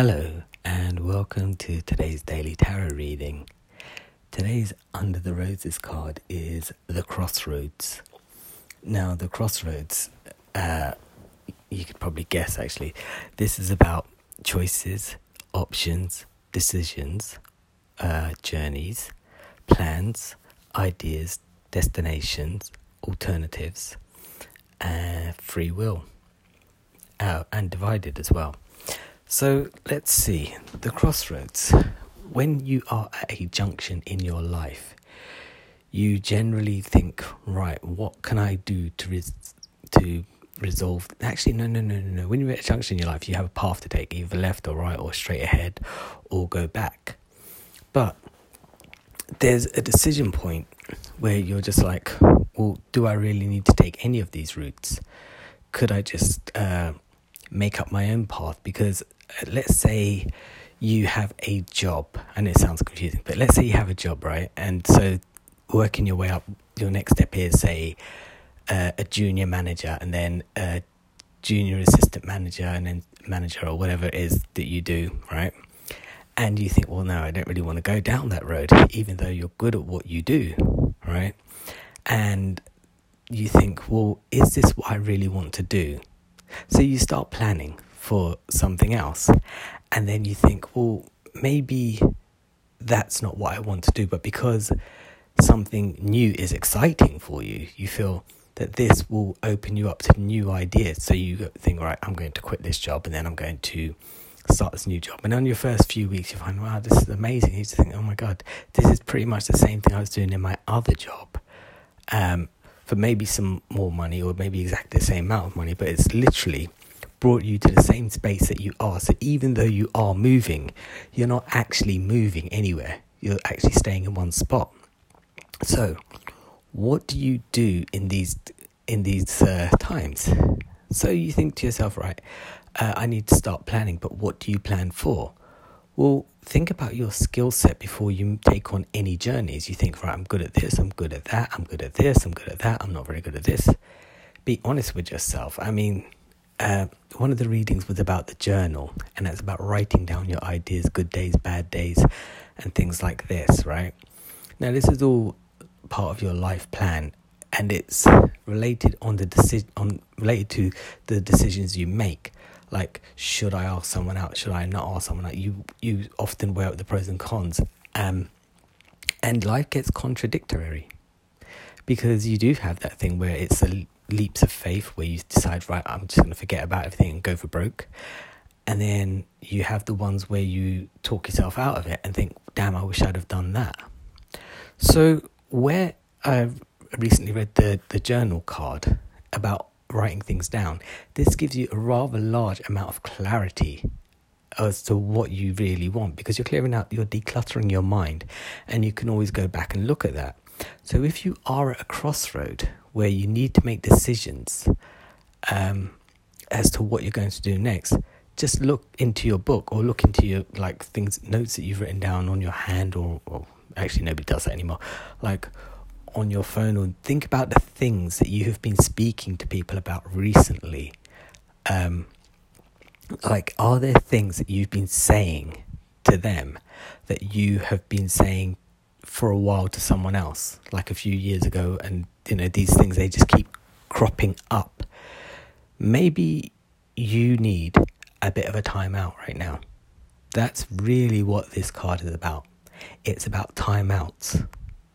Hello, and welcome to today's daily tarot reading. Today's Under the Roses card is The Crossroads. Now, The Crossroads, uh, you could probably guess actually, this is about choices, options, decisions, uh, journeys, plans, ideas, destinations, alternatives, uh, free will, uh, and divided as well. So let's see the crossroads. When you are at a junction in your life, you generally think, right, what can I do to res- to resolve? Actually, no, no, no, no, no. When you're at a junction in your life, you have a path to take, either left or right, or straight ahead, or go back. But there's a decision point where you're just like, well, do I really need to take any of these routes? Could I just uh, make up my own path? Because let's say you have a job, and it sounds confusing, but let's say you have a job, right? And so working your way up, your next step is, say, uh, a junior manager, and then a junior assistant manager, and then manager, or whatever it is that you do, right? And you think, well, no, I don't really want to go down that road, even though you're good at what you do, right? And you think, well, is this what I really want to do? So you start planning for something else. And then you think, well, maybe that's not what I want to do. But because something new is exciting for you, you feel that this will open you up to new ideas. So you think, right, I'm going to quit this job and then I'm going to start this new job. And on your first few weeks, you find, wow, this is amazing. You just think, oh my God, this is pretty much the same thing I was doing in my other job. Um, for maybe some more money or maybe exactly the same amount of money, but it's literally brought you to the same space that you are. So even though you are moving, you're not actually moving anywhere. You're actually staying in one spot. So, what do you do in these in these uh, times? So you think to yourself, right? Uh, I need to start planning, but what do you plan for? Well, think about your skill set before you take on any journeys. You think, right, I'm good at this, I'm good at that, I'm good at this, I'm good at that, I'm not very good at this. Be honest with yourself. I mean, uh, one of the readings was about the journal, and that's about writing down your ideas, good days, bad days, and things like this, right? Now, this is all part of your life plan, and it's related on the decision on related to the decisions you make. Like, should I ask someone out? Should I not ask someone out? You you often weigh up the pros and cons, um, and life gets contradictory because you do have that thing where it's a leaps of faith where you decide, right, I'm just going to forget about everything and go for broke. And then you have the ones where you talk yourself out of it and think, damn, I wish I'd have done that. So, where I recently read the, the journal card about writing things down, this gives you a rather large amount of clarity as to what you really want because you're clearing out, you're decluttering your mind, and you can always go back and look at that. So, if you are at a crossroad where you need to make decisions um, as to what you're going to do next, just look into your book or look into your like things notes that you've written down on your hand or, or actually nobody does that anymore like on your phone or think about the things that you have been speaking to people about recently. Um, like are there things that you've been saying to them that you have been saying for a while to someone else? Like a few years ago and you know these things they just keep cropping up. Maybe you need a bit of a timeout right now. That's really what this card is about. It's about timeouts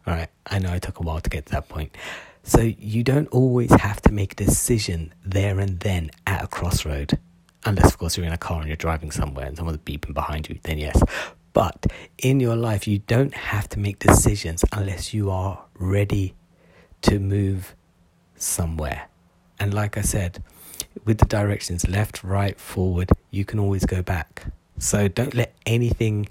all right i know i took a while to get to that point so you don't always have to make a decision there and then at a crossroad unless of course you're in a car and you're driving somewhere and someone's beeping behind you then yes but in your life you don't have to make decisions unless you are ready to move somewhere. And like I said, with the directions left, right, forward, you can always go back. So don't let anything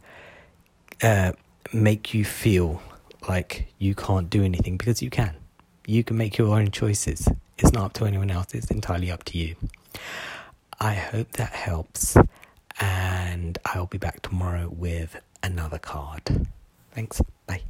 uh, make you feel like you can't do anything because you can. You can make your own choices. It's not up to anyone else, it's entirely up to you. I hope that helps, and I'll be back tomorrow with another card. Thanks. Bye.